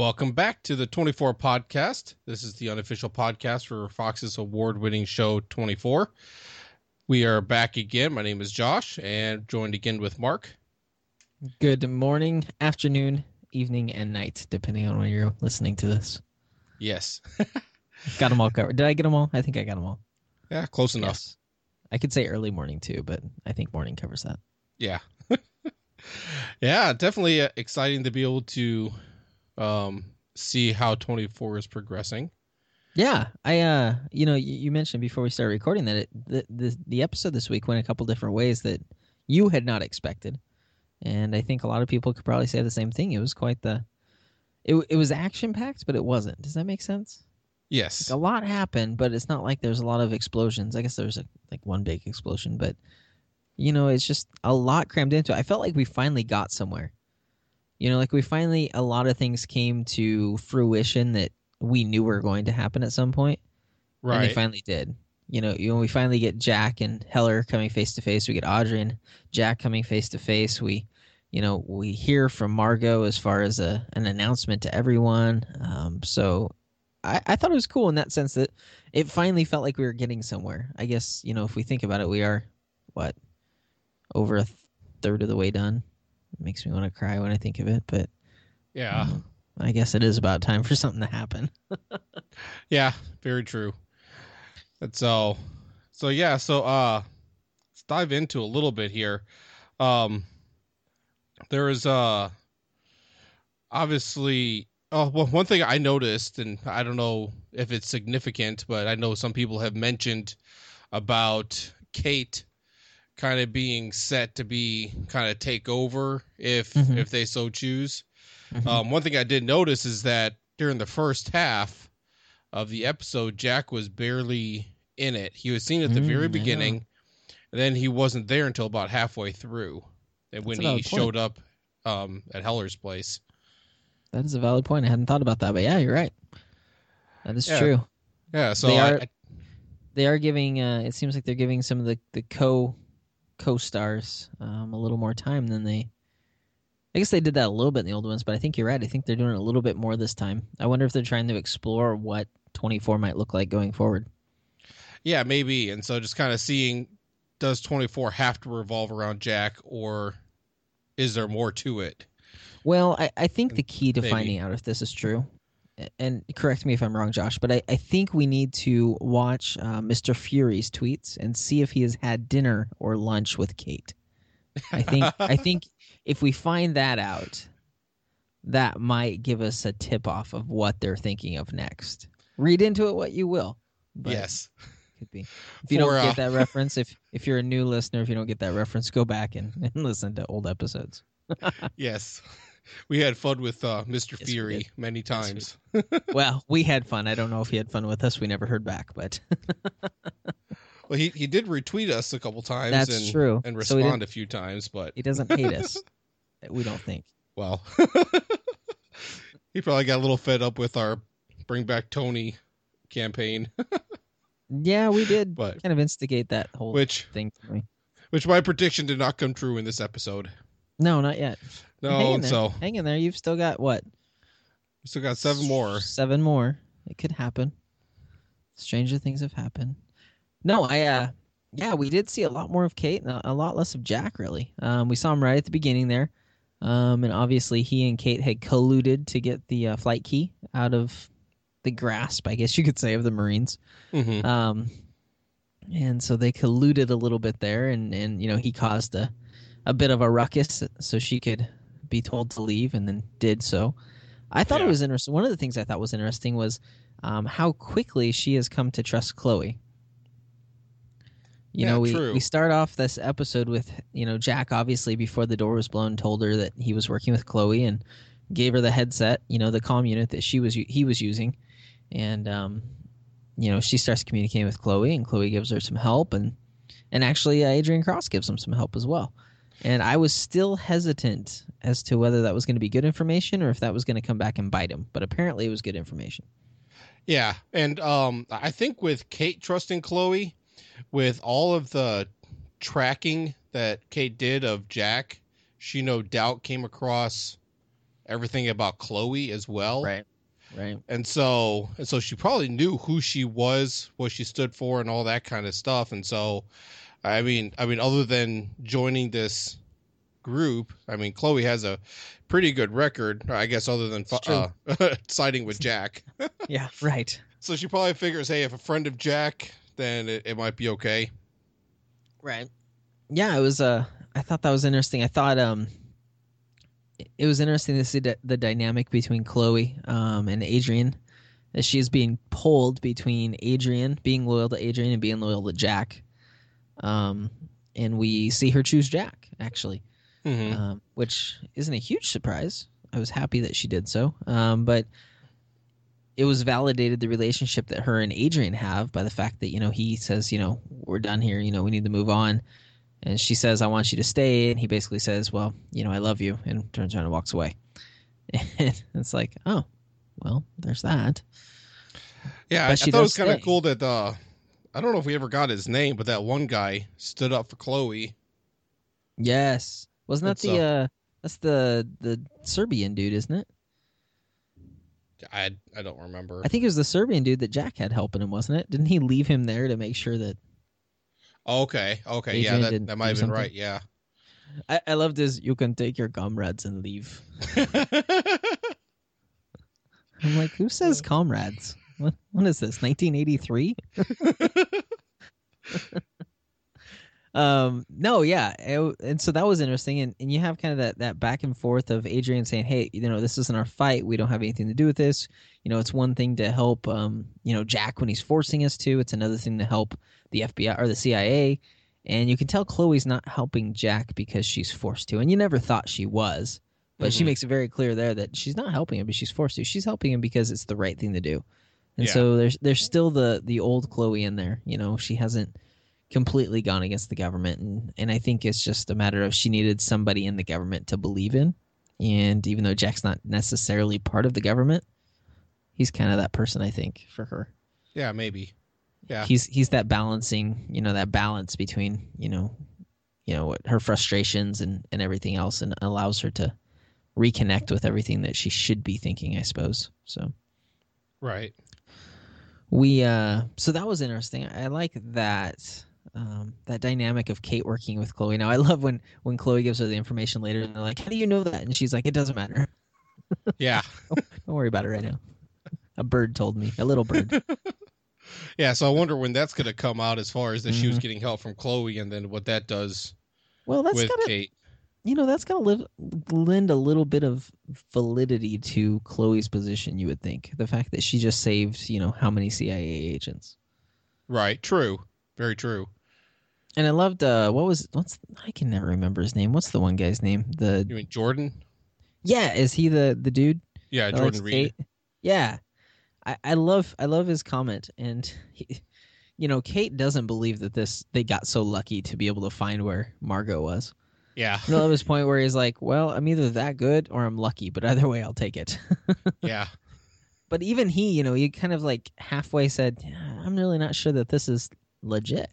Welcome back to the 24 podcast. This is the unofficial podcast for Fox's award winning show 24. We are back again. My name is Josh and joined again with Mark. Good morning, afternoon, evening, and night, depending on when you're listening to this. Yes. got them all covered. Did I get them all? I think I got them all. Yeah, close enough. Yes. I could say early morning too, but I think morning covers that. Yeah. yeah, definitely uh, exciting to be able to um, see how 24 is progressing. Yeah, I uh, you know, you, you mentioned before we started recording that it the, the the episode this week went a couple different ways that you had not expected, and I think a lot of people could probably say the same thing. It was quite the, it it was action packed, but it wasn't. Does that make sense? Yes. Like a lot happened, but it's not like there's a lot of explosions. I guess there's a, like one big explosion, but you know, it's just a lot crammed into it. I felt like we finally got somewhere. You know, like we finally a lot of things came to fruition that we knew were going to happen at some point. Right. And they finally did. You know, you know, we finally get Jack and Heller coming face to face. We get Audrey and Jack coming face to face. We, you know, we hear from Margot as far as a an announcement to everyone. Um, so I, I thought it was cool in that sense that it finally felt like we were getting somewhere. I guess you know if we think about it, we are what over a third of the way done. Makes me want to cry when I think of it, but yeah, um, I guess it is about time for something to happen. yeah, very true. So, so yeah, so uh, let's dive into a little bit here. Um, there is uh, obviously Oh well, one thing I noticed, and I don't know if it's significant, but I know some people have mentioned about Kate kind of being set to be kind of take over if Mhm. if they so choose. Mhm. Um, one thing I did notice is that during the first half of the episode, Jack was barely in it. He was seen at the Mm, very beginning, and then he wasn't there until about halfway through, and when he showed up um, at Heller's place. That is a valid point. I hadn't thought about that, but yeah, you're right. That is Yeah. true. Yeah, so They I, are- I- They are giving. Uh, it seems like they're giving some of the the co co stars um, a little more time than they. I guess they did that a little bit in the old ones, but I think you're right. I think they're doing it a little bit more this time. I wonder if they're trying to explore what 24 might look like going forward. yeah, maybe. And so just kind of seeing does 24 have to revolve around Jack or is there more to it? Well, I, I think the key to Maybe. finding out if this is true, and correct me if I'm wrong, Josh, but I, I think we need to watch uh, Mr. Fury's tweets and see if he has had dinner or lunch with Kate. I think I think if we find that out, that might give us a tip off of what they're thinking of next. Read into it what you will. But yes. could be. If you For, don't uh, get that reference, if if you're a new listener, if you don't get that reference, go back and, and listen to old episodes. Yes. We had fun with uh, Mr. Yes, Fury many Yes, we times. well, we had fun. I don't know if he had fun with us. We never heard back, but well, he, he did retweet us a couple times that's and, true. and respond didn't- a few times, but he doesn't hate us. we don't think. well, he probably got a little fed up with our Bring Back Tony campaign, Yeah, we did but kind of instigate that whole which thing for me. which my prediction did not come true in this episode. No, not yet. No, Hang in there. so hang in there. You've still got what? we still got seven more. Seven more. It could happen. Stranger things have happened. No, I uh yeah, we did see a lot more of Kate and a, lot less of Jack really. Um we saw him right at the beginning there. Um and obviously he and Kate had colluded to get the uh, flight key out of the grasp, I guess you could say, of the Marines. hmm Um, and so they colluded a little bit there, and and you know he caused a a bit of a ruckus so she could be told to leave, and then did so. I thought Yeah. it was interesting. One of the things I thought was interesting was um, how quickly she has come to trust Chloe. You Yeah, know, we, true. we start off this episode with, you know, Jack obviously before the door was blown told her that he was working with Chloe and gave her the headset, you know, the comm unit that she was he was using. And um, you know, she starts communicating with Chloe and Chloe gives her some help and and actually uh, Adrian Cross gives him some help as well. And I was still hesitant as to whether that was going to be good information or if that was going to come back and bite him, but apparently it was good information. Yeah, and um, I think with Kate trusting Chloe, with all of the tracking that Kate did of Jack, she no doubt came across everything about Chloe as well. Right. Right. And so and so she probably knew who she was, what she stood for and all that kind of stuff. And so I mean I mean other than joining this group, I mean Chloe has a pretty good record, I guess other than uh, siding with Jack. yeah, right. So she probably figures, hey, if a friend of Jack, then it, it might be okay. Right. Yeah, it was uh I thought that was interesting. I thought um it was interesting to see the dynamic between Chloe um, and Adrian, as she's being pulled between Adrian being loyal to Adrian and being loyal to Jack. Um, and we see her choose Jack actually, mm-hmm. um, which isn't a huge surprise. I was happy that she did so, um, but it was validated the relationship that her and Adrian have by the fact that you know he says you know we're done here, you know we need to move on and she says, I want you to stay. And he basically says, Well, you know, I love you, and turns around and walks away. And it's like, Oh, well, there's that. Yeah, I, I, thought it was kind of cool that, uh, I don't know if we ever got his name, but that one guy stood up for Chloe. Yes. Wasn't that the, uh, that's the, the Serbian dude, isn't it? I, I don't remember. I think it was the Serbian dude that Jack had helping him, wasn't it? Didn't he leave him there to make sure that Okay. Okay. Adrian yeah, that, that might have been right. Yeah. I, I love this. You can take your comrades and leave. I'm like, who says comrades? What, what is this? 1983? um no yeah it, and so that was interesting and, and you have kind of that that back and forth of adrian saying hey you know this isn't our fight we don't have anything to do with this you know it's one thing to help um you know jack when he's forcing us to it's another thing to help the fbi or the cia and you can tell chloe's not helping jack because she's forced to and you never thought she was but mm-hmm. she makes it very clear there that she's not helping him but she's forced to she's helping him because it's the right thing to do and yeah. so there's there's still the the old chloe in there you know she hasn't completely gone against the government. And and I think it's just a matter of she needed somebody in the government to believe in. And even though Jack's not necessarily part of the government he's kind of that person I think for her. Yeah maybe. Yeah. He's he's that balancing you know that balance between you know you know her frustrations and and everything else and allows her to reconnect with everything that she should be thinking I suppose. So right we uh so that was interesting i like that um, that dynamic of Kate working with Chloe. Now, I love when when Chloe gives her the information later, and they're like, "How do you know that?" And she's like, "It doesn't matter." Yeah, don't, don't worry about it right now. A bird told me, a little bird. yeah, so I wonder when that's going to come out, as far as that mm-hmm. she was mm-hmm. getting help from Chloe, and then what that does. Well, that's with gotta, Kate. You know, that's going to lend a little bit of validity to Chloe's position. You would think the fact that she just saved, you know, how many CIA agents. Right. True. Very true. And I loved uh what was what's I can never remember his name. What's the one guy's name? The You mean Jordan? Yeah, is he the the dude? Yeah, Jordan Reed. Kate? Yeah. I, I love I love his comment and he, you know, Kate doesn't believe that this they got so lucky to be able to find where Margot was. Yeah. I love his point where he's like, Well, I'm either that good or I'm lucky, but either way I'll take it. yeah. But even he, you know, he kind of like halfway said, I'm really not sure that this is legit.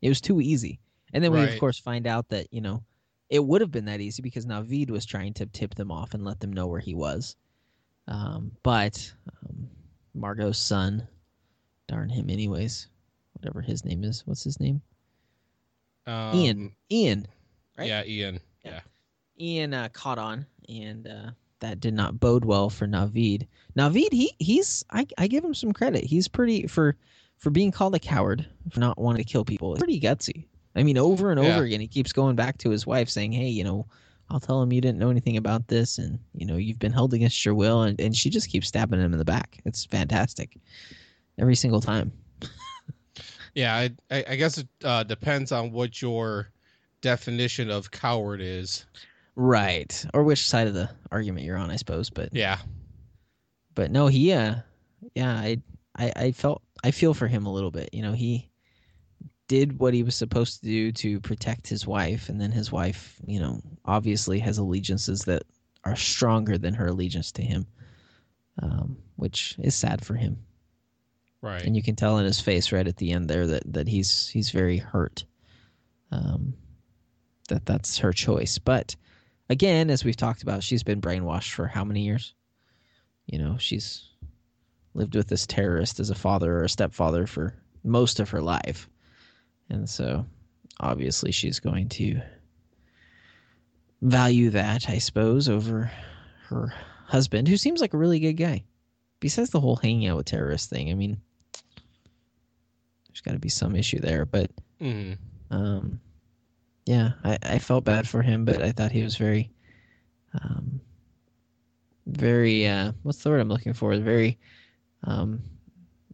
It was too easy. And then we of course find out that, you know, it would have been that easy because Navid was trying to tip them off and let them know where he was. Um, but um, Margot's son, darn him anyways, whatever his name is. What's his name? Um, Ian. Ian. Right? Yeah, Ian. Yeah. yeah. Ian uh, caught on and uh, that did not bode well for Navid. Navid, he he's I, I give him some credit. He's pretty for for being called a coward for not wanting to kill people. It's pretty gutsy. I mean, over and over yeah. again, he keeps going back to his wife saying, "Hey, you know, I'll tell him you didn't know anything about this, and you know, you've been held against your will." And, and she just keeps stabbing him in the back. It's fantastic, every single time. yeah, I, I guess it uh, depends on what your definition of coward is. Right, or which side of the argument you're on, I suppose. But yeah, but no, he, uh, yeah, I, I, I felt I feel for him a little bit. You know, he did what he was supposed to do to protect his wife, and then his wife, you know, obviously has allegiances that are stronger than her allegiance to him, um, which is sad for him. Right. And you can tell in his face right at the end there that that he's he's very hurt. Um, that that's her choice, but again, as we've talked about, she's been brainwashed for how many years? You know, she's lived with this terrorist as a father or a stepfather for most of her life. And so obviously she's going to value that, I suppose, over her husband, who seems like a really good guy. Besides the whole hanging out with terrorists thing, I mean, there's got to be some issue there. But, Mhm. um, yeah, I, I felt bad for him, but I thought he was very, um, very, uh, what's the word I'm looking for? Very, um,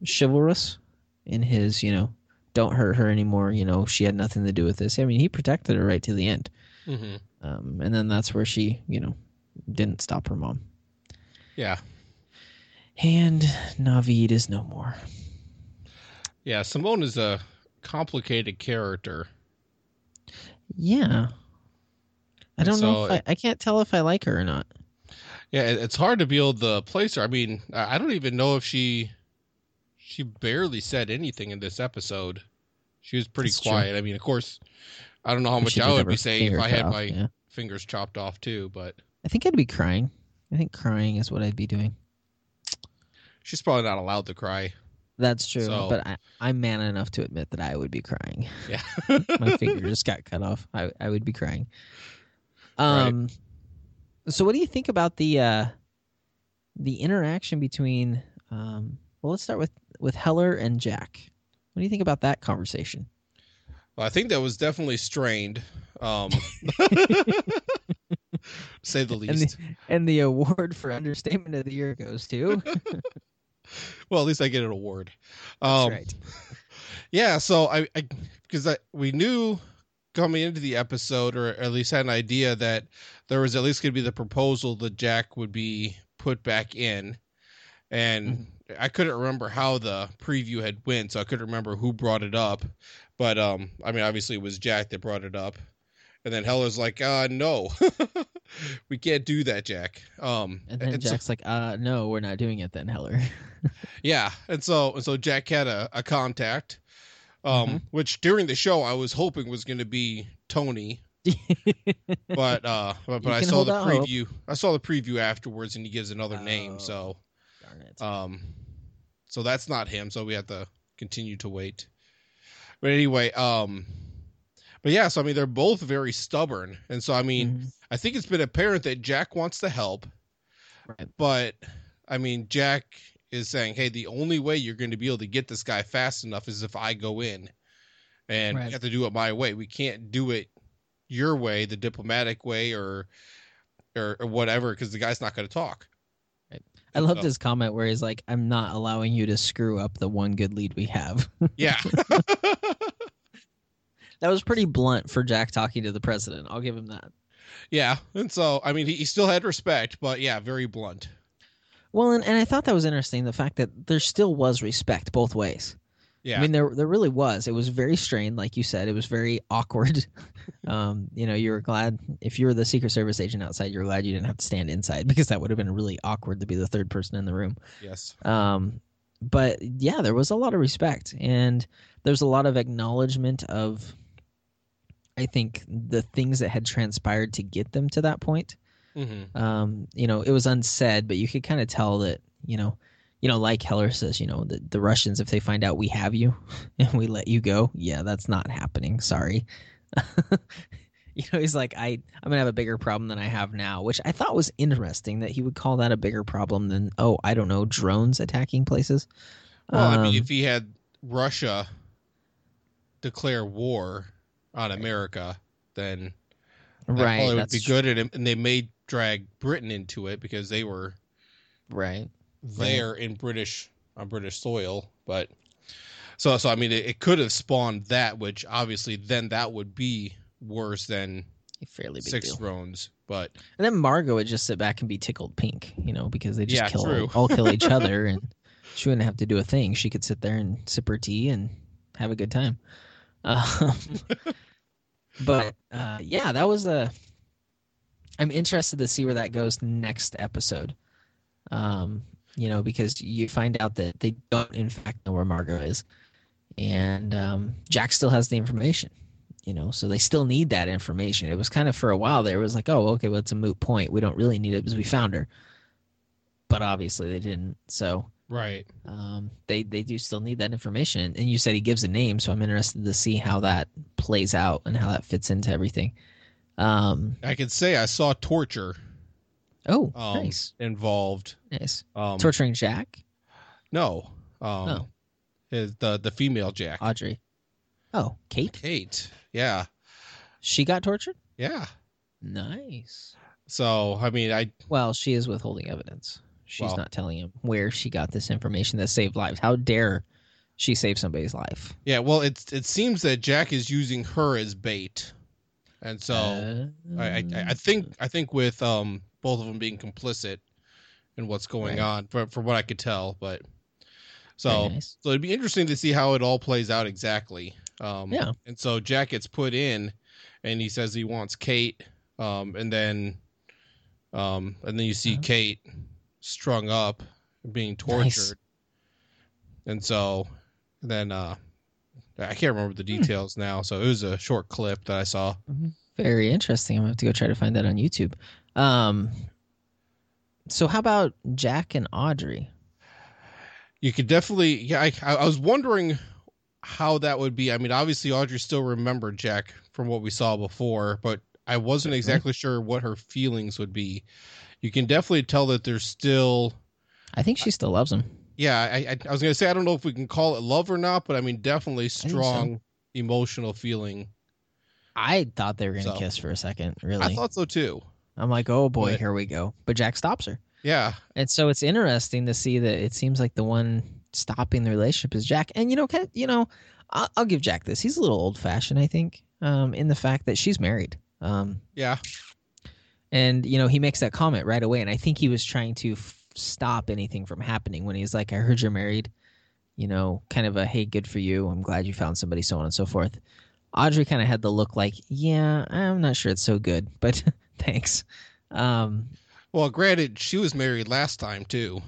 chivalrous in his, you know, don't hurt her anymore. You know, she had nothing to do with this. I mean, he protected her right to the end. Mhm. Um, and then that's where she, you know, didn't stop her mom. Yeah. And Navid is no more. Yeah. Simone is a complicated character. Yeah. I don't know if I, I can't tell if I like her or not. Yeah, it- it's hard to be able to place her. I mean, I don't even know if she she barely said anything in this episode. She was pretty That's true. quiet. I mean, of course, I don't know how much I would be saying if I had off, my yeah. fingers chopped off too, but I think I'd be crying. I think crying is what I'd be doing. she's probably not allowed to cry. That's true. So- But I, I'm man enough to admit that I would be crying. Yeah. My finger just got cut off. I, I would be crying. Right. Um, so what do you think about the uh, the interaction between? Um, well, let's start with with Heller and Jack. What do you think about that conversation? Well, I think that was definitely strained. Um say the And least. And the award for understatement of the year goes to. well, at least I get an award. That's Um right. Yeah, so I, I because I we knew coming into the episode, or at least had an idea that there was at least going to be the proposal that Jack would be put back in, and I couldn't remember how the preview had went, so I couldn't remember who brought it up, but um, I mean, obviously it was Jack that brought it up, and then Heller's like, uh, no, we can't do that, Jack. Um, And then so- Jack's like, uh, no, we're not doing it then, Heller. yeah, and so and so Jack had a, a contact, um, Mhm. which during the show I was hoping was going to be Tony, but uh, but, but I saw the out hope. preview. I saw the preview afterwards, and he gives another name. Oh. So Darn it. um, so that's not him. So we have to continue to wait. But anyway, um, but yeah, so I mean they're both very stubborn, and so I mean Mhm. I think it's been apparent that Jack wants to help, Right. but I mean, Jack is saying, "Hey, the only way you're going to be able to get this guy fast enough is if I go in, and Right. we have to do it my way. We can't do it your way, the diplomatic way, or or, or whatever, because the guy's not going to talk." I loved So- his comment where he's like, I'm not allowing you to screw up the one good lead we have. Yeah, that was pretty blunt for Jack talking to the president. I'll give him that. yeah, and so I mean, he, he still had respect, but yeah, very blunt. Well, and, and I thought that was interesting the fact that there still was respect both ways. Yeah, I mean, there there really was. It was very strained, like you said. It was very awkward. um, you know, you were glad if you were the Secret Service agent outside, you're glad you didn't have to stand inside because that would have been really awkward to be the third person in the room. yes, Um, but yeah, there was a lot of respect, and there's a lot of acknowledgement of, I think, the things that had transpired to get them to that point. hmm Um, you know, it was unsaid, but you could kind of tell that, you know, you know, like Heller says, you know, the, the Russians, if they find out we have you and we let you go, yeah, that's not happening. Sorry. you know, he's like, I, I'm gonna have a bigger problem than I have now, which I thought was interesting that he would call that a bigger problem than, oh, I don't know, drones attacking places. Well, I mean, Um, if he had Russia declare war on America, then right, probably would be good. And, and they may drag Britain into it because they were right. there in British on British soil. But so so I mean, it, it could have spawned that, which obviously then that would be worse than A fairly big Six deal. Thrones. But And then Margot would just sit back and be tickled pink, you know, because they just Yeah, kill all kill each other, and she wouldn't have to do a thing. She could sit there and sip her tea and have a good time. Um, but uh, yeah, that was a. I'm interested to see where that goes next episode. Um, you know, because you find out that they don't, in fact, know where Margot is, and um, Jack still has the information. you know, so they still need that information. It was kind of for a while there, it was like, oh, okay, well, it's a moot point. We don't really need it because we found her. But obviously they didn't. So Right. um, they they do still need that information. And you said he gives a name, so I'm interested to see how that plays out and how that fits into everything. Um, I can say I saw torture oh, um, nice, involved. nice. Um, Torturing Jack, No. Um, No. His, the the female Jack. Audrey. Oh, Kate. Kate. Yeah. She got tortured. Yeah. Nice. So I mean, I Well, she is withholding evidence. She's not telling him where she got this information that saved lives. How dare she save somebody's life? yeah. Well, it's it seems that Jack is using her as bait, and so Uh, I, I I think I think with um both of them being complicit in what's going Right. on, for from what I could tell, but so nice. so it'd be interesting to see how it all plays out exactly. Um, Yeah. And so Jack gets put in, and he says he wants Kate, um, and then, um, and then you see Uh-huh. Kate strung up, being tortured, Nice. and so then uh, I can't remember the Hmm. details now. So it was a short clip that I saw. Very interesting. I'm gonna have to go try to find that on YouTube. Um, so how about Jack and Audrey? You could definitely, yeah. I, I was wondering how that would be. I mean, obviously Audrey still remembered Jack from what we saw before, but I wasn't exactly sure what her feelings would be. You can definitely tell that there's still, I think she still loves him. yeah. I, I, I was gonna say I don't know if we can call it love or not, but I mean definitely so. strong emotional feeling. I thought they were gonna So. kiss for a second. Really, I thought so too. I'm like, oh boy, But- here we go. But Jack stops her. Yeah, And so it's interesting to see that it seems like the one stopping the relationship is Jack. And you know, of- you know, I'll, I'll give Jack this. He's a little old fashioned, I think, um, in the fact that she's married. Um, yeah, and you know, he makes that comment right away. And I think he was trying to f- stop anything from happening when he's like, "I heard you're married." You know, kind of a "Hey, good for you. I'm glad you found somebody," so on and so forth. Audrey kind of had the look like, "Yeah, I'm not sure it's so good, but thanks." Um, Well, granted, she was married last time too.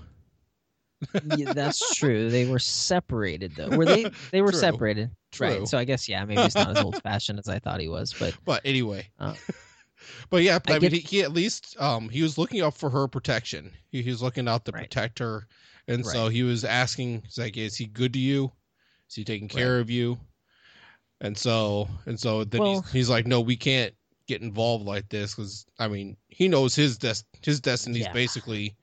Yeah, that's true. They were separated though. Were they? They were True. separated, True. right? So I guess yeah, maybe he's not as old fashioned as I thought he was, but But anyway, Uh, but yeah, I I, mean, get- he, he at least um he was looking out for her protection. He, he was looking out to Right. protect her, and so he was asking, he's like, "Is he good to you? Is he taking care of you?" And so and so then Well- he's, he's like, "No, we can't get involved like this because I mean he knows his des- his destiny's Yeah. basically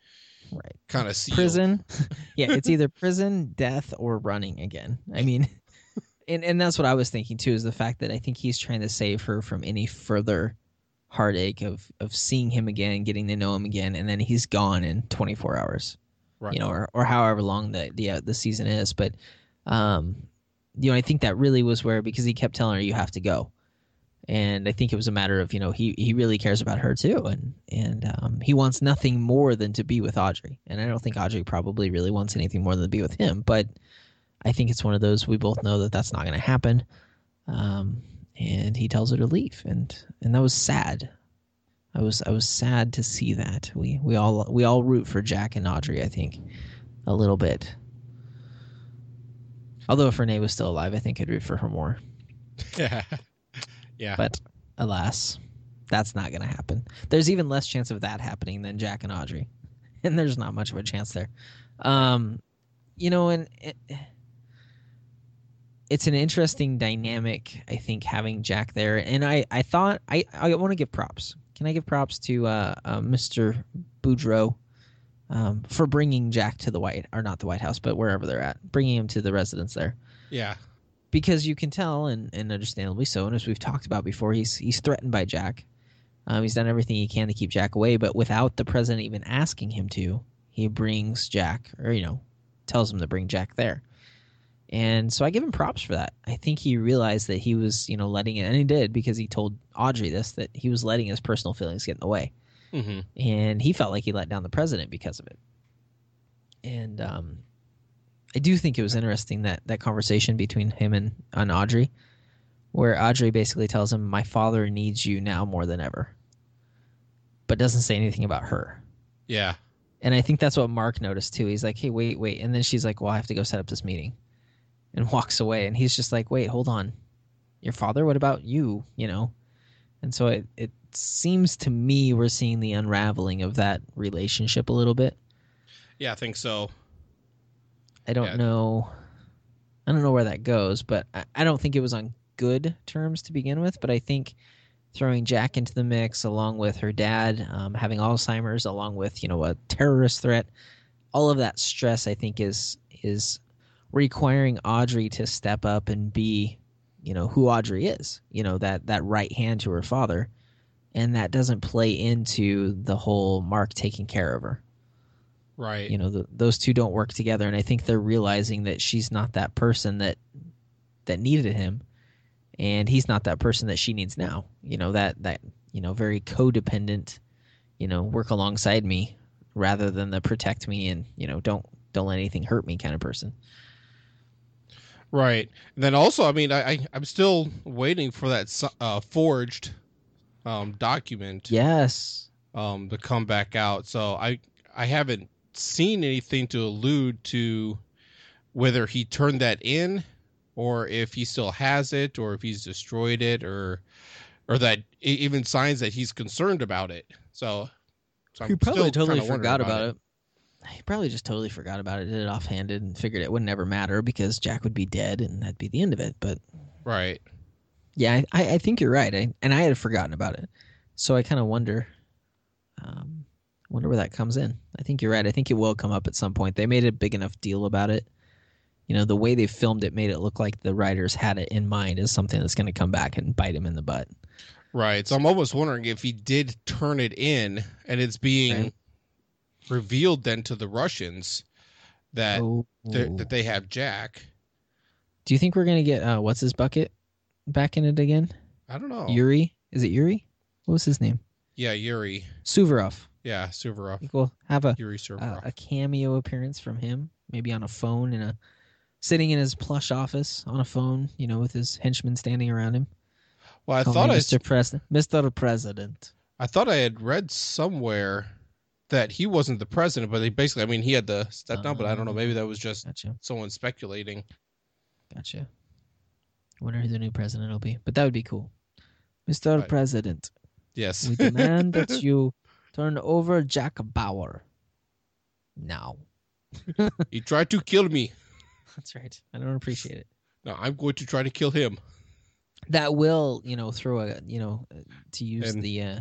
right. kind of. Prison. yeah, it's either prison, death, or running again. I mean, and and that's what I was thinking too. Is the fact that I think he's trying to save her from any further heartache of of seeing him again, getting to know him again, and then he's gone in 24 hours. right. you know, or, or however long the the uh, the season is. But, um, you know, I think that really was where because he kept telling her you have to go, and I think it was a matter of you know he he really cares about her too, and and um, he wants nothing more than to be with Audrey, and I don't think Audrey probably really wants anything more than to be with him, but I think it's one of those we both know that that's not going to happen. Um, and he tells her to leave, and and that was sad. I was I was sad to see that. We we all we all root for Jack and Audrey. I think a little bit. Although if Renee was still alive, I think I'd root for her more. yeah, yeah. But alas, that's not going to happen. There's even less chance of that happening than Jack and Audrey, and there's not much of a chance there. Um, you know, and it, it's an interesting dynamic. I think having Jack there, and I I thought I I want to give props. Can I give props to uh, uh, Mr. Boudreau um, for bringing Jack to the White or not the White House, but wherever they're at, bringing him to the residence there yeah, because you can tell, and, and understandably so, and as we've talked about before, he's he's threatened by Jack. Um, he's done everything he can to keep Jack away, but without the president even asking him to, he brings Jack, or you know, tells him to bring Jack there. And so I give him props for that. I think he realized that he was, you know, letting it, and he did because he told Audrey this that he was letting his personal feelings get in the way hmm and he felt like he let down the president because of it. And um, I do think it was interesting that that conversation between him and, and Audrey, where Audrey basically tells him, "My father needs you now more than ever," but doesn't say anything about her. yeah, And I think that's what Mark noticed too. He's like, "Hey, wait, wait," and then she's like, "Well, I have to go set up this meeting," and walks away. And he's just like, "Wait, hold on." your father? What about you? You know, and so it it seems to me we're seeing the unraveling of that relationship a little bit. Yeah, I think so. I don't Yeah. know. I don't know where that goes, but I, I don't think it was on good terms to begin with. But I think throwing Jack into the mix, along with her dad um, having Alzheimer's, along with you know a terrorist threat, all of that stress, I think is is requiring Audrey to step up and be, you know, who Audrey is. You know that that right hand to her father, and that doesn't play into the whole Mark taking care of her. Right. you know the, those two don't work together. And i think they're realizing that she's not that person that that needed him. And he's not that person that she needs now. You know that that you know very codependent you know work alongside me rather than the protect me and you know don't don't let anything hurt me kind of person Right. And then also, I mean, I, I I'm still waiting for that uh, forged um, document yes um, to come back out. So I I haven't seen anything to allude to whether he turned that in or if he still has it or if he's destroyed it or or that even signs that he's concerned about it. So, so he I'm probably still totally forgot about it. He probably just totally forgot about it, did it offhanded, and figured it would never matter because Jack would be dead and that'd be the end of it. But Right. Yeah, I, I think you're right. I, and I had forgotten about it, so I kind of wonder, um, wonder where that comes in. I think you're right. I think it will come up at some point. They made a big enough deal about it. You know, the way they filmed it made it look like the writers had it in mind as something that's going to come back and bite him in the butt. Right. So I'm almost wondering if he did turn it in and it's being Right. Revealed then to the Russians that Oh. that they have Jack. Do you think we're going to get uh, what's his bucket back in it again? I don't know. Yuri? Is it Yuri? What was his name? yeah, Yuri. Suvarov. Yeah, Suvarov. We'll have a Yuri uh, a cameo appearance from him, maybe on a phone in a sitting in his plush office on a phone, you know, with his henchmen standing around him. well, I Call thought I, Mr. President, Mr. President. I thought I had read somewhere that he wasn't the president, but he basically, I mean, he had to step down, but I don't know. Maybe that was just Gotcha, someone speculating. gotcha. Wonder who the new president will be, but that would be cool. Mr. Right. President, Yes. we demand that you turn over Jack Bauer. Now. he tried to kill me. That's right. I don't appreciate it. No, I'm going to try to kill him. that will you know throw a you know uh, to use And- the uh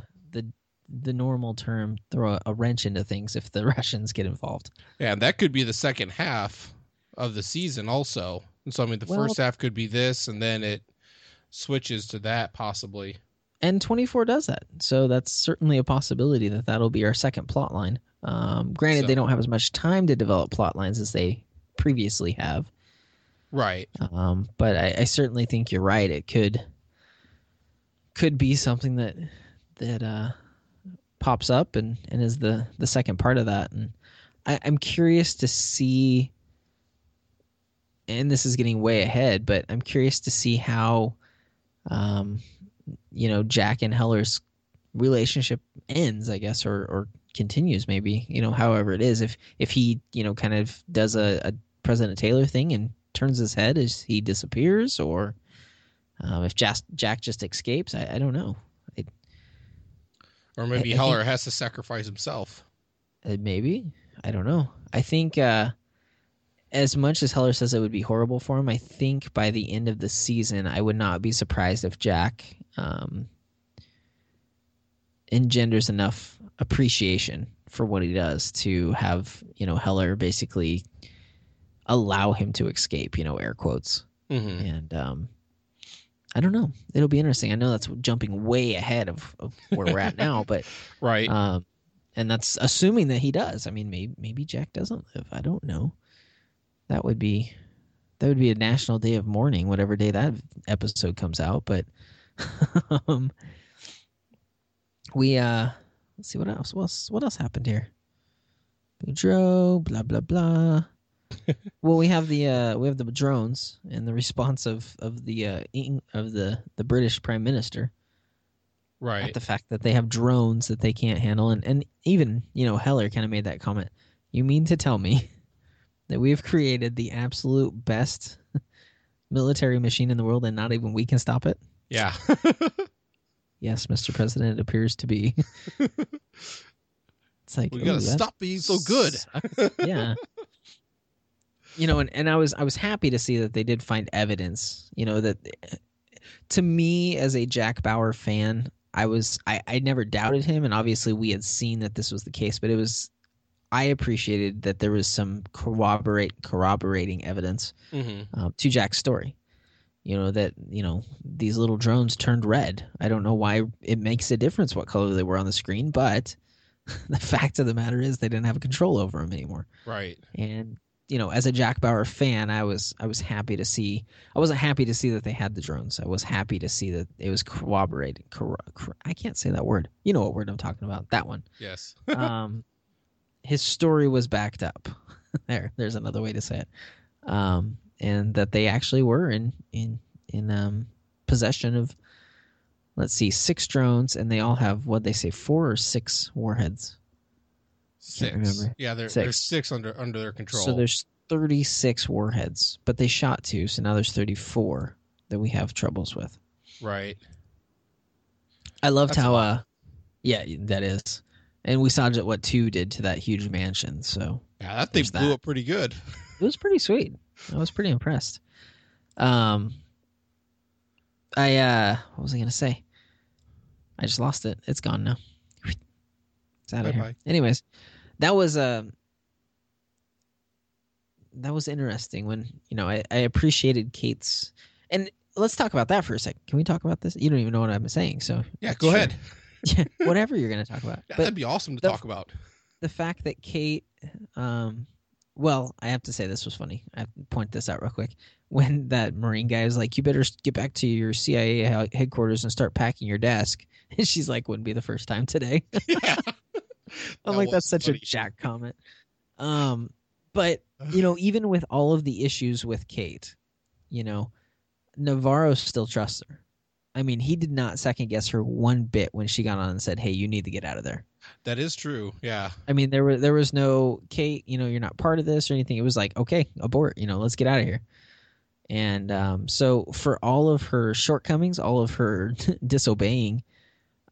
the normal term throw a, a wrench into things if the russians get involved Yeah, and that could be the second half of the season also. And so I mean the Well- first half could be this and then it switches to that possibly. and 24 does that so that's certainly a possibility that that'll be our second plot line um granted So- they don't have as much time to develop plot lines as they previously have Right. um but i, I certainly think you're right it could could be something that that uh pops up and and is the the second part of that. And I, i'm curious to see and this is getting way ahead but i'm curious to see how um you know jack and heller's relationship ends i guess or or continues maybe you know however it is. If if he you know kind of does a, a president taylor thing and turns his head as he disappears or uh, if jack, jack just escapes I, I don't know Or maybe I- I Heller has to sacrifice himself. Uh, maybe I don't know. I think uh, as much as Heller says it would be horrible for him, I think by the end of the season, I would not be surprised if Jack um, engenders enough appreciation for what he does to have you know Heller basically allow him to escape. You know, air quotes. hmm And um, I don't know. It'll be interesting. I know that's jumping way ahead of, of where we're at now, but Right. um, and that's assuming that he does. I mean, maybe maybe Jack doesn't live. I don't know. That would be that would be a national day of mourning, whatever day that episode comes out. But um, we uh, let's see what else. What else? What else happened here? Boudreau, blah blah blah. Well, we have the uh, we have the drones and the response of of the uh, of the the British Prime Minister right. at the fact that they have drones that they can't handle and, and even you know heller kind of made that comment you mean to tell me that we have created the absolute best military machine in the world, and not even we can stop it. Yeah. Yes, Mr. President, it appears to be. it's like we gotta stop being so good. yeah. You know, and, and I was I was happy to see that they did find evidence. You know that to me as a Jack Bauer fan, I was I I never doubted him, and obviously we had seen that this was the case, but it was I appreciated that there was some corroborate corroborating evidence hmm um, to Jack's story. You know that you know these little drones turned red. I don't know why it makes a difference what color they were on the screen, but the fact of the matter is they didn't have control over them anymore. Right. And you know, as a Jack Bauer fan, I was I was happy to see. I wasn't happy to see that they had the drones. I was happy to see that it was corroborated. Corro- cor- I can't say that word. You know what word I'm talking about? That one. Yes. Um, his story was backed up. there, there's another way to say it. Um, and that they actually were in in in um, possession of, let's see, six drones, and they all have what they say four or six warheads. Six. Yeah, there, Six. there's six under under their control. So there's 36 warheads, but they shot two, so now there's 34 that we have troubles with. right. I loved That's how, uh, yeah, that is, and we saw what two did to that huge mansion. So Yeah, that thing blew that. up pretty good. it was pretty sweet. I was pretty impressed. Um, I uh, what was I gonna say? I just lost it. It's gone now. It's out of here. Anyways, that was uh, that was interesting. When you know, I, I appreciated Kate's, and let's talk about that for a second. Can we talk about this? You don't even know what I'm saying, so Yeah, go Sure. ahead. yeah, whatever you're gonna talk about. Yeah, but that'd be awesome to the- talk about. the fact that Kate, um, well, I have to say this was funny. I have to point this out real quick. When that Marine guy was like, "You better get back to your CIA headquarters and start packing your desk," and she's like, "Wouldn't be the first time today." yeah. I'm That like, "That's such funny. a Jack comment." Um, but you know, even with all of the issues with Kate, you know, Navarro still trusts her. I mean, he did not second guess her one bit when she got on and said, "Hey, you need to get out of there." That is true. Yeah. I mean, there were there was no Kate, you know, you're not part of this or anything. It was like, okay, abort, you know, let's get out of here. And um, so, for all of her shortcomings, all of her disobeying,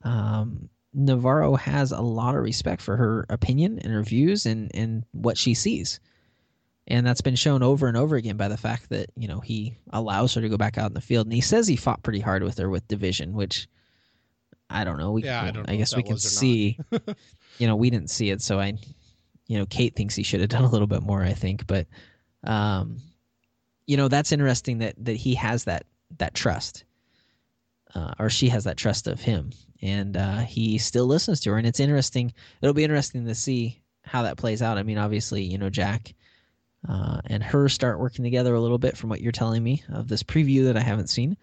um, Navarro has a lot of respect for her opinion and her views and and what she sees, and that's been shown over and over again by the fact that you know he allows her to go back out in the field, and he says he fought pretty hard with her with division, which I don't know. We, Yeah, I don't I guess we can was or not. see. you know, we didn't see it, so I, you know, Kate thinks he should have done a little bit more. I think, but, um, you know, that's interesting that that he has that that trust, uh, or she has that trust of him, and uh, he still listens to her. And it's interesting. It'll be interesting to see how that plays out. I mean, obviously, you know, Jack. Uh, and her start working together a little bit from what you're telling me of this preview that I haven't seen.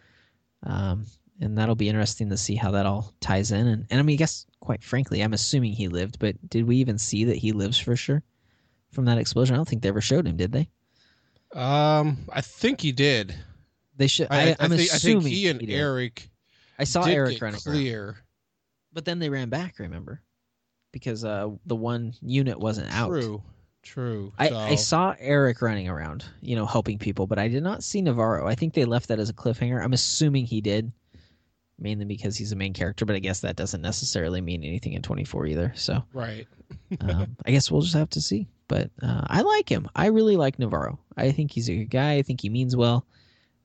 Um, and that'll be interesting to see how that all ties in. And, and I mean, I guess quite frankly, I'm assuming he lived, but did we even see that he lives for sure from that explosion? I don't think they ever showed him, did they? Um, I think he did. They should. I, am think, I assuming think he and did. Eric I saw Eric running, around. But then they ran back. Remember, because uh, the one unit wasn't out. True. True. I, So- I saw Eric running around, you know, helping people, but I did not see Navarro. I think they left that as a cliffhanger. I'm assuming he did, mainly because he's a main character, but I guess that doesn't necessarily mean anything in 24 either. So right. um, I guess we'll just have to see. But uh, I like him. I really like Navarro. I think he's a good guy. I think he means well.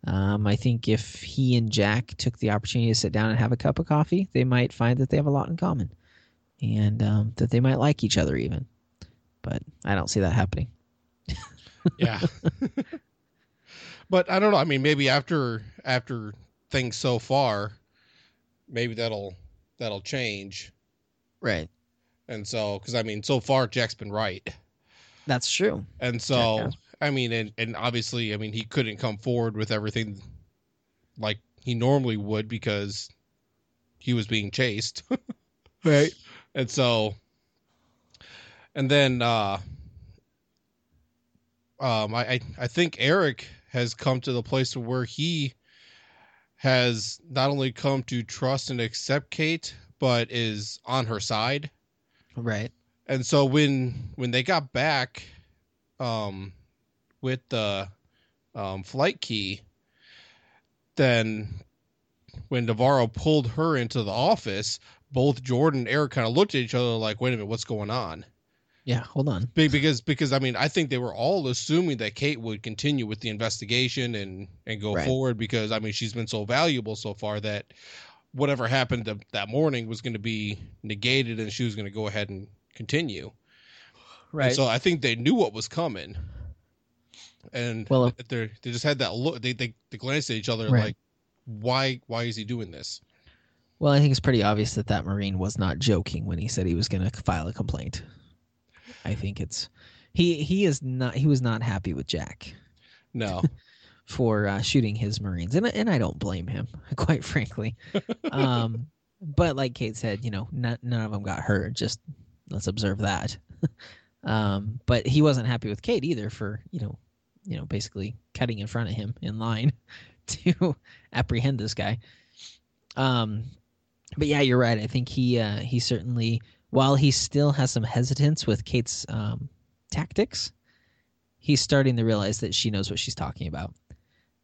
Um, I think if he and Jack took the opportunity to sit down and have a cup of coffee, they might find that they have a lot in common, and um, that they might like each other even. But I don't see that happening. Yeah. but I don't know. I mean, maybe after after things so far, maybe that'll that'll change. Right. And so, because I mean, so far Jack's been right, That's true. and so. I mean, and and obviously, I mean, he couldn't come forward with everything like he normally would because he was being chased. Right. And so, and then, uh, um, I, I, I think Eric has come to the place where he has not only come to trust and accept Kate, but is on her side. Right. And so when, when they got back, um, with the, um, flight key, then when Navarro pulled her into the office, both Jordan and Eric kind of looked at each other like, "Wait a minute, what's going on?" Yeah, hold on. Because because I mean, I think they were all assuming that Kate would continue with the investigation and and go Right. forward because I mean, she's been so valuable so far that whatever happened th- that morning was going to be negated and she was going to go ahead and continue. And so I think they knew what was coming. And Well, they they just had that look. They, they they glanced at each other Right. like, why why is he doing this? Well, I think it's pretty obvious that that Marine was not joking when he said he was going to file a complaint. I think it's he he is not he was not happy with Jack No, for uh, shooting his Marines, and and I don't blame him, quite frankly. um, but like Kate said, you know, not, none of them got hurt. Just let's observe that. um, but he wasn't happy with Kate either for you know, you know, basically cutting in front of him in line to apprehend this guy. Um, but yeah, you're right. I think he uh, he certainly, while he still has some hesitance with Kate's um, tactics, he's starting to realize that she knows what she's talking about.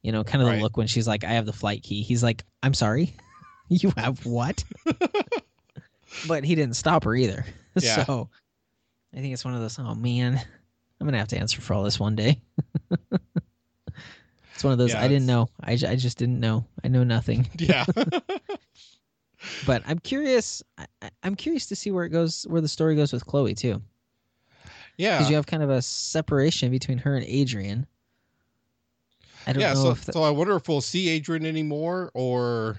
You know, kind of Right. the look when she's like, "I have the flight key." He's like, "I'm sorry, you have what?" but he didn't stop her either. Yeah. So I think it's one of those. Oh man, I'm gonna have to answer for all this one day. it's one of those. Yeah, I didn't know. I just didn't know. I know nothing. yeah, But I'm curious. I, I- I'm curious to see where it goes, where the story goes with Chloe too, yeah. because you have kind of a separation between her and Adrian. I don't yeah, know so, if the, so I wonder if we'll see Adrian anymore, or,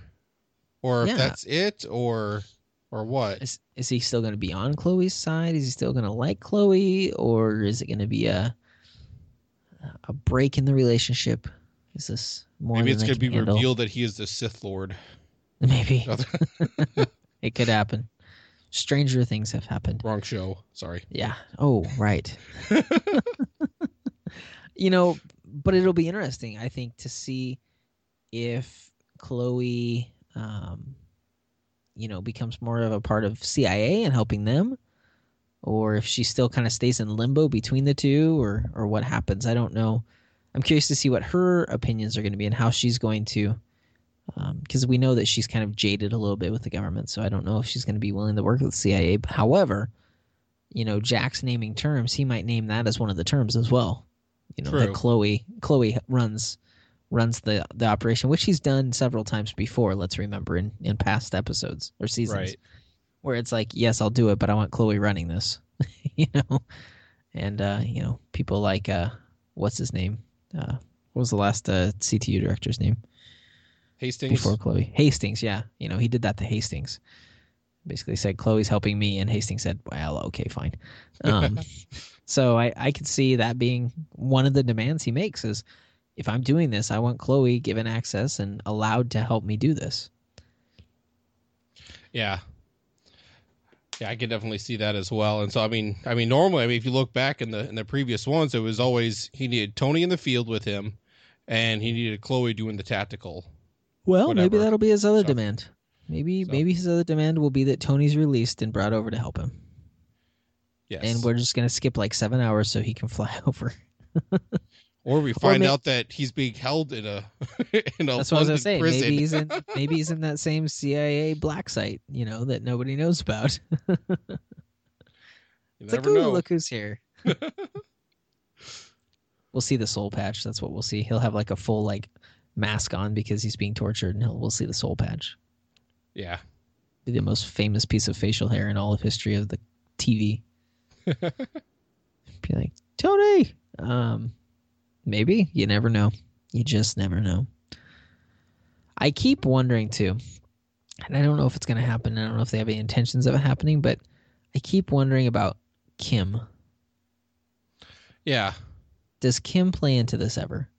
or if Yeah. that's it, or, or what? is, is he still going to be on Chloe's side? Is he still going to like Chloe, or is it going to be a a break in the relationship? Is this more? Maybe it's going to be handle? revealed that he is the Sith Lord. Maybe it could happen. Stranger things have happened. Wrong show. Sorry. Yeah. Oh, right. you know, but it'll be interesting, I think, to see if Chloe, um, you know, becomes more of a part of CIA and helping them, or if she still kind of stays in limbo between the two, or or what happens. I don't know. I'm curious to see what her opinions are going to be and how she's going to. Um, because we know that she's kind of jaded a little bit with the government, so I don't know if she's going to be willing to work with CIA. However, you know, Jack's naming terms, he might name that as one of the terms as well. You know, that Chloe Chloe runs runs the the operation, which he's done several times before. Let's remember in in past episodes or seasons, Right. Where it's like, yes, I'll do it, but I want Chloe running this. you know, and uh, you know, people like uh, what's his name? Uh, what was the last uh, CTU director's name? Hastings. before Chloe. Hastings, yeah. You know, he did that to Hastings. Basically said Chloe's helping me and Hastings said, Well, okay, fine. Um so I, I could see that being one of the demands he makes is if I'm doing this, I want Chloe given access and allowed to help me do this. Yeah. Yeah, I can definitely see that as well. And so I mean I mean normally I mean if you look back in the in the previous ones, it was always he needed Tony in the field with him and he needed Chloe doing the tactical. Well, maybe that'll be his other So- demand. Maybe so- maybe his other demand will be that Tony's released and brought over to help him. Yes. And we're just gonna skip like seven hours so he can fly over. Or we find may- out that he's being held in a in a That's what I was gonna say. prison. Maybe he's in maybe he's in that same CIA black site, you know, that nobody knows about. you It's like, ooh, know. look who's here. we'll see the soul patch. That's what we'll see. He'll have like a full like mask on because he's being tortured, and he'll, we'll see the soul patch. Yeah. Be the most famous piece of facial hair in all of history of the TV. Be like Tony. Um, maybe you never know. You just never know. I keep wondering too, and I don't know if it's going to happen. I don't know if they have any intentions of it happening, but I keep wondering about Kim. Yeah. does Kim play into this ever?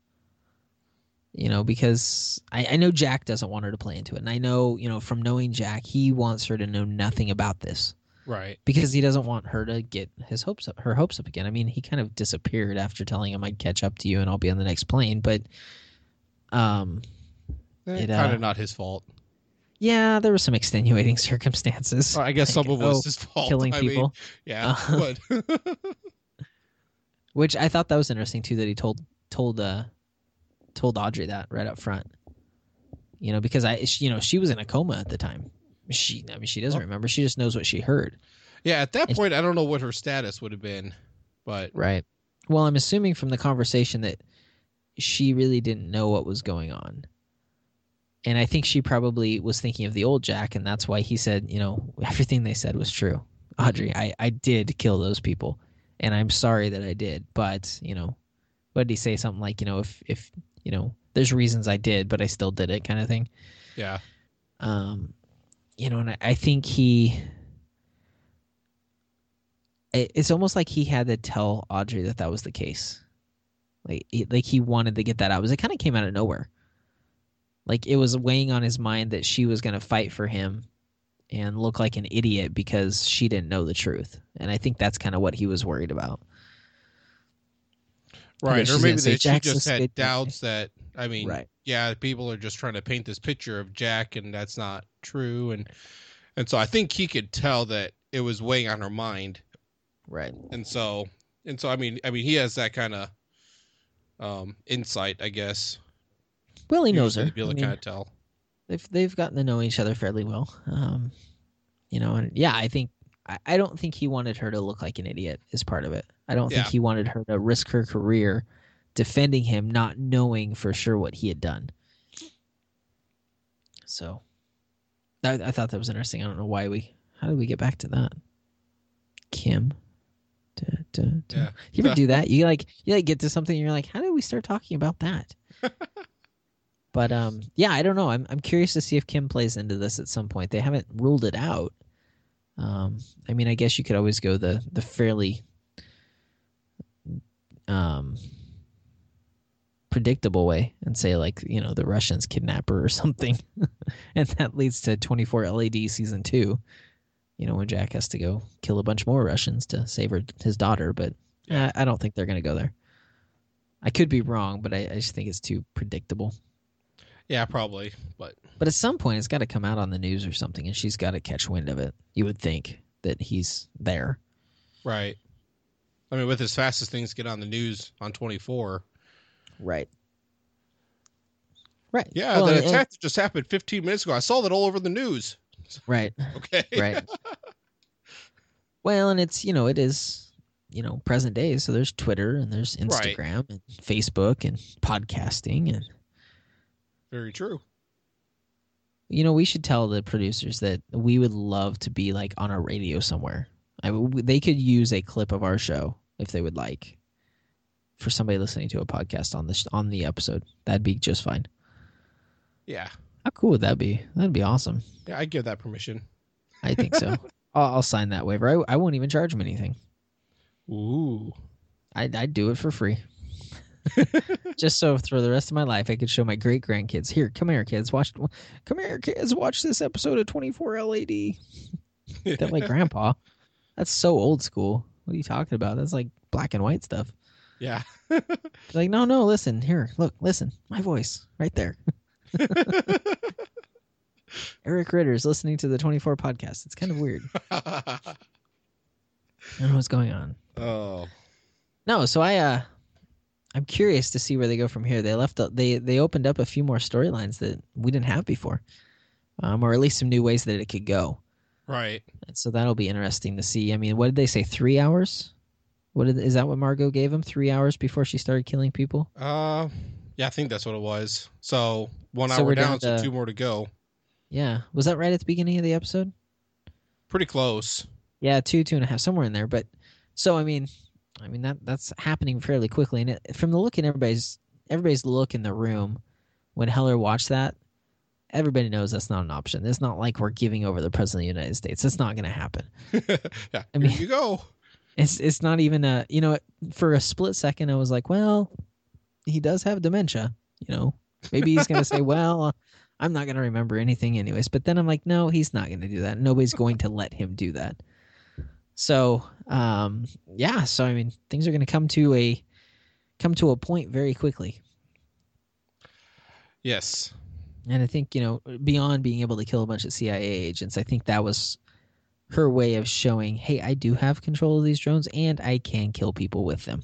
You know, because I, I know Jack doesn't want her to play into it. And I know, you know, from knowing Jack, he wants her to know nothing about this Right. because he doesn't want her to get his hopes up, her hopes up again. I mean, he kind of disappeared after telling him I'd catch up to you and I'll be on the next plane. But, um, It, uh, kind of not his fault. yeah, there were some extenuating circumstances. Well, I guess some of it was oh, his fault. killing I mean, people. yeah. Uh, but Which I thought that was interesting too that he told told uh told Audrey that right up front. You know, because I, you know, she was in a coma at the time. She, I mean, she doesn't remember. She just knows what she heard. Yeah, at that And- point, I don't know what her status would have been, but Right. Well, I'm assuming from the conversation that she really didn't know what was going on. And I think she probably was thinking of the old Jack, and that's why he said, you know, everything they said was true. Audrey, I, I did kill those people, and I'm sorry that I did. But, you know, what did he say? Something like, you know, if, if, you know, there's reasons I did, but I still did it kind of thing. yeah, Um, you know, and I, I think he. it- It's almost like he had to tell Audrey that that was the case, like he, like he wanted to get that out. Because it kind of came out of nowhere. Like it was weighing on his mind that she was going to fight for him, and look like an idiot because she didn't know the truth. And I think that's kind of what he was worried about. right. Or maybe that she just had doubts that I mean, Right. Yeah, people are just trying to paint this picture of Jack, and that's not true, and and so I think he could tell that it was weighing on her mind, Right. and so and so I mean, I mean, he has that kind of um insight, I guess. Well, he knows her. Be able I to kind of tell. they've they've gotten to know each other fairly well. Um, you know, and yeah, I think I, I don't think he wanted her to look like an idiot is part of it. I don't think he wanted her to risk her career defending him, not knowing for sure what he had done. So, I, I thought that was interesting. I don't know why we. How did we get back to that? Kim. Da, da, da. Yeah. You ever do that? You like you like get to something and you're like, how did we start talking about that? but um yeah, I don't know. I'm I'm curious to see if Kim plays into this at some point. They haven't ruled it out. Um I mean, I guess you could always go the the fairly um predictable way and say like, you know, the Russians kidnap her or something. and that leads to 24 LAD season 2. You know, when Jack has to go kill a bunch more Russians to save her, his daughter, but. I, I don't think they're going to go there. I could be wrong, but I, I just think it's too predictable. Yeah, probably, but But at some point, it's got to come out on the news or something, and she's got to catch wind of it. You would think that he's there. right. I mean, with as fast as things get on the news on 24, Right. Right. yeah, Well, the and- attack that just happened 15 minutes ago. I saw that all over the news. Right. Okay, Right. well, and it's, you know, it is, you know, present day. So there's Twitter and there's Right. Instagram and Facebook and podcasting. And, very true. you know, we should tell the producers that we would love to be like on a radio somewhere. I, w- they could use a clip of our show if they would like for somebody listening to a podcast on this on the episode. That'd be just fine. Yeah, How cool would that be? That'd be awesome. yeah, I give that permission. I think so. I'll, I'll sign that waiver. I, I won't even charge them anything. Ooh, I'd, I'd do it for free. Just so for the rest of my life, I could show my great grandkids. Here, come here, kids. Watch. Come here, kids. Watch this episode of 24 LAD. They're like, Grandpa, that's so old school. What are you talking about? That's like black and white stuff. Yeah. Like, no, no, listen. Here, look, listen. My voice right there. Eric Ritter is listening to the 24 podcast. It's kind of weird. I don't know what's going on. oh, No, so I uh I'm curious to see where they go from here. They left they they opened up a few more storylines that we didn't have before. Um, or at least some new ways that it could go. right. And so that'll be interesting to see. I mean, what did they say? Three hours? What did, is that? What Margot gave him? Three hours before she started killing people? Uh, yeah, I think that's what it was. So one So hour down, down so two more to go. Yeah, was that right at the beginning of the episode? Pretty close. Yeah, two, two and a half, somewhere in there. But so I mean, I mean that that's happening fairly quickly. And it, from the look in everybody's everybody's look in the room when Heller watched that, everybody knows that's not an option. It's not like we're giving over the president of the United States. It's not going to happen. yeah, I mean- you go. It's it's not even a you know for a split second I was like, well, he does have dementia. You know, maybe he's going to say, well. I'm not going to remember anything anyways. But then I'm like, no, he's not going to do that. Nobody's going to let him do that. So, um, yeah. So I mean, things are going to come to a come to a point very quickly. Yes. And I think you know, beyond being able to kill a bunch of CIA agents, I think that was her way of showing, hey, I do have control of these drones, and I can kill people with them.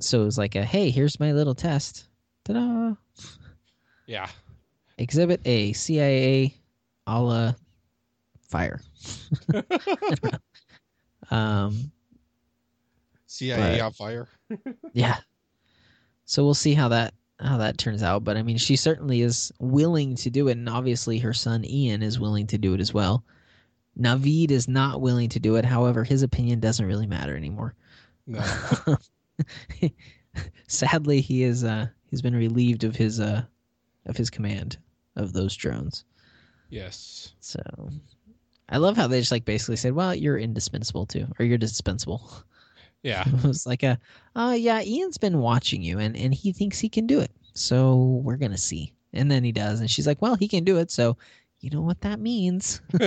So it was like a, hey, here's my little test. Ta-da! Yeah. Exhibit A, CIA a la fire. um, CIA But- on fire. yeah. So we'll see how that how that turns out. But I mean, she certainly is willing to do it, and obviously her son Ian is willing to do it as well. Naveed is not willing to do it. However, his opinion doesn't really matter anymore. No. Sadly, he is uh he's been relieved of his uh of his command of those drones. yes. So I love how they just like basically said, "Well, you're indispensable too, or you're dispensable." Yeah. it was like a, "Oh yeah, Ian's been watching you, and and he thinks he can do it, so we're gonna see." And then he does, and she's like, "Well, he can do it, so you know what that means?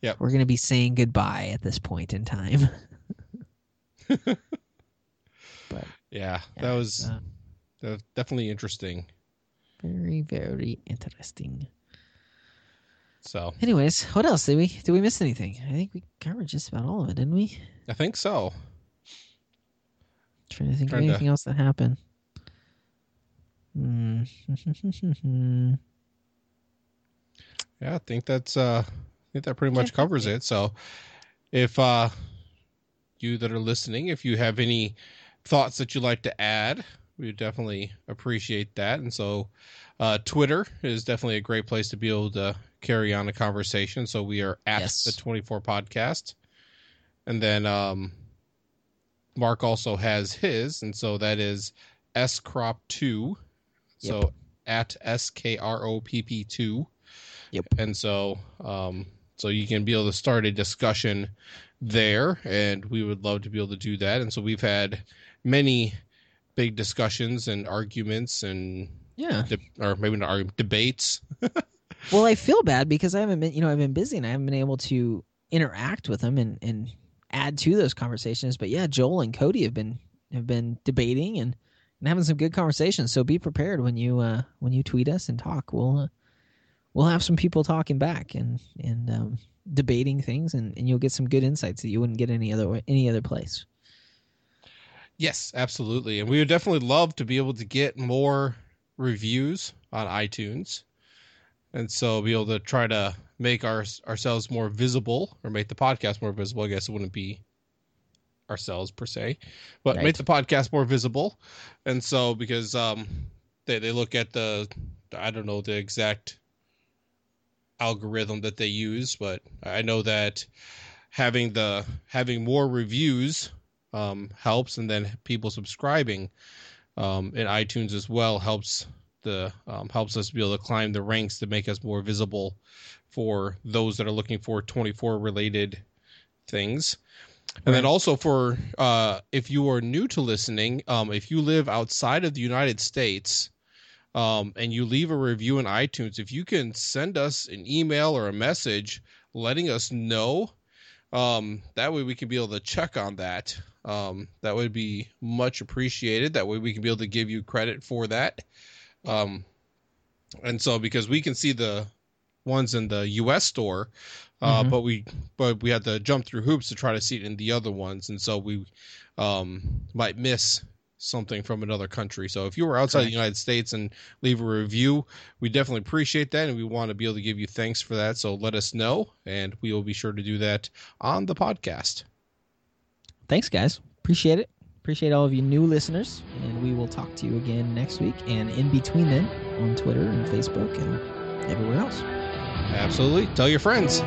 Yeah. We're gonna be saying goodbye at this point in time." but yeah. yeah, That was uh, that was definitely interesting. very very interesting. So Anyways, what else did we did we miss anything? I think we covered just about all of it, didn't we? I think so. Trying to think Trying of to- anything else that happened. Hmm. Yeah, I think that's uh I think that pretty much Yeah. covers it. So if uh you that are listening, if you have any thoughts that you'd like to add, we would definitely appreciate that. And so uh Twitter is definitely a great place to be able to carry on a conversation. So we are at Yes. the 24 podcast. And then um Mark also has his, and so that is S Crop 2. So at S K R O P P 2 and so um so you can be able to start a discussion there and we would love to be able to do that and so we've had many big discussions and arguments and Yeah. de- or maybe not arguments, debates Well, I feel bad because I haven't been, you know, I've been busy and I haven't been able to interact with them and and add to those conversations. But yeah, Joel and Cody have been have been debating and, and having some good conversations. So be prepared when you uh when you tweet us and talk. We'll uh, we'll have some people talking back and and um, debating things, and, and you'll get some good insights that you wouldn't get any other any other place. yes absolutely and we would definitely love to be able to get more reviews on itunes and so be able to try to make our ourselves more visible or make the podcast more visible i guess it wouldn't be ourselves per se but Right. make the podcast more visible and so because um they, they look at the i don't know the exact algorithm that they use but i know that having the having more reviews um helps and then people subscribing um in itunes as well helps the um, helps us be able to climb the ranks to make us more visible for those that are looking for 24 related things. And then also for uh, if you are new to listening, um, if you live outside of the United States um, and you leave a review in iTunes, if you can send us an email or a message letting us know, um, that way we can be able to check on that. Um, that would be much appreciated. That way we can be able to give you credit for that. Um, and so because we can see the ones in the U.S. store, uh, Mhm. but we but we had to jump through hoops to try to see it in the other ones, and so we um, might miss something from another country. So if you were outside Correct. the United States and leave a review, we definitely appreciate that, and we want to be able to give you thanks for that. So let us know, and we will be sure to do that on the podcast. Thanks, guys. Appreciate it. Appreciate all of you new listeners, and we will talk to you again next week and in between then on Twitter and Facebook and everywhere else. Absolutely, tell your friends.